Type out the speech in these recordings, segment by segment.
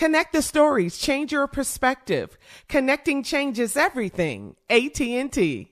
Connect the stories, change your perspective. Connecting changes everything. AT&T.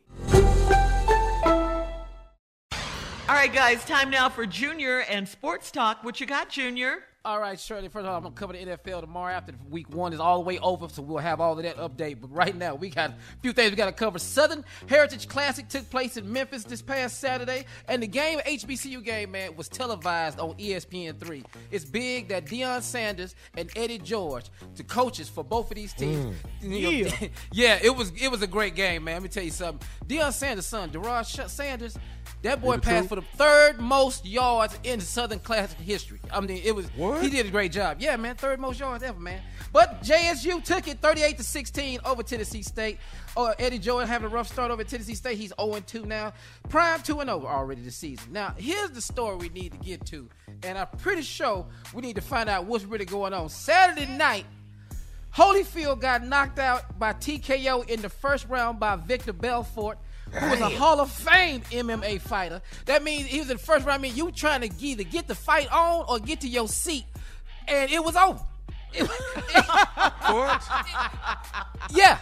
All right, guys, time now for Junior and Sports Talk. What you got, Junior? All right, Shirley. First of all, I'm gonna cover the NFL tomorrow after week one is all the way over, so we'll have all of that update. But right now, we got a few things we got to cover. Southern Heritage Classic took place in Memphis this past Saturday, and the game, HBCU game, man, was televised on ESPN3. It's big that Deion Sanders and Eddie George, the coaches for both of these teams, mm. know, Yeah. yeah, it was it was a great game, man. Let me tell you something. Deion Sanders' son, Darrell Sanders. That boy passed for the third most yards in Southern Classic history. I mean, it was What? he did a great job. Yeah, man, third most yards ever, man. But JSU took it 38 to 16 over Tennessee State. Oh, Eddie Jordan having a rough start over Tennessee State. He's 0 2 now. Prime 2 and 0 already this season. Now, here's the story we need to get to. And I'm pretty sure we need to find out what's really going on. Saturday night, Holyfield got knocked out by TKO in the first round by Victor Belfort, who was a Hall of Fame MMA fighter. That means he was in the first round. I mean, you trying to either get the fight on or get to your seat, and it was over. yeah.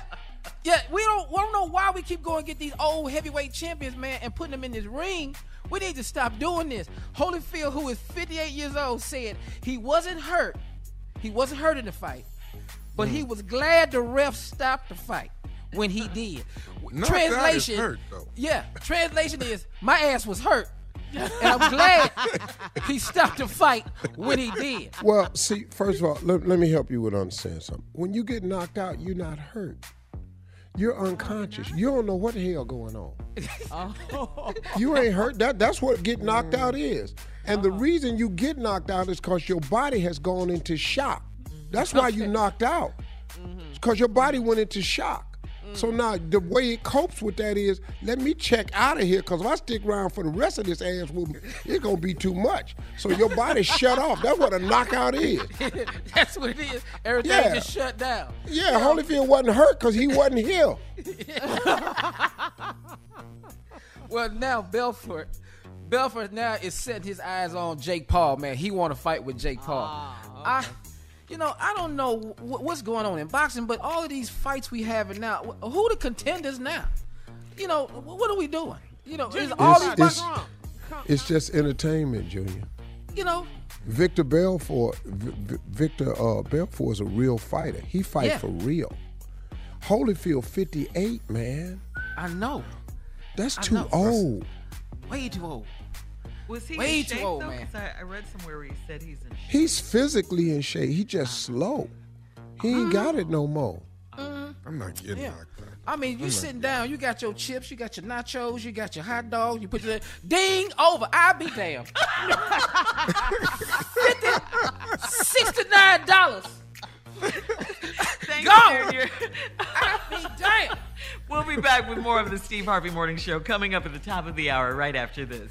Yeah, we don't, we don't know why we keep going to get these old heavyweight champions, man, and putting them in this ring. We need to stop doing this. Holyfield, who is 58 years old, said he wasn't hurt. He wasn't hurt in the fight, but he mm. was glad the ref stopped the fight when he did. Knocked out is translation, hurt, yeah. Translation is my ass was hurt, and I'm glad he stopped the fight when he did. Well, see, first of all, let, let me help you with understanding something. When you get knocked out, you're not hurt. You're unconscious. You don't know what the hell going on. You ain't hurt. That that's what getting knocked mm. out is. And the uh-huh. reason you get knocked out is because your body has gone into shock. That's why you knocked out. Mm-hmm. Because your body went into shock. So now the way it copes with that is, let me check out of here, because if I stick around for the rest of this ass whooping, it's gonna be too much. So your body shut off. That's what a knockout is. That's what it is. Everything Yeah. just shut down. Yeah, Holyfield wasn't hurt because he wasn't here. Well, now Belfort, Belfort now is setting his eyes on Jake Paul. Man, he want to fight with Jake Paul. Ah, I, you know, I don't know wh- what's going on in boxing, but all of these fights we having now, wh- who the contenders now? You know, wh- what are we doing? You know, is all these It's, it's, it's just entertainment, Junior. you know, Victor Belfort, V- Victor uh, Belfort is a real fighter. He fights Yeah. for real. Holyfield, 58, man. I know, That's I too know. old. way too old. Was he Way in too old, though? man. 'Cause I, I read somewhere where he said he's in shape. He's physically in shape. He just ah. slow. He ain't got it no more. Mm-hmm. I'm not getting Yeah. like that. I mean, you sitting down, you got your chips, you got your nachos, you got your hot dog, you put your ding over. I'll be damned. Sixty-nine dollars. Thank Go! you, I'll be damned. We'll be back with more of the Steve Harvey Morning Show coming up at the top of the hour right after this.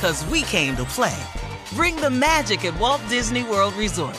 Cause we came to play. Bring the magic at Walt Disney World Resort.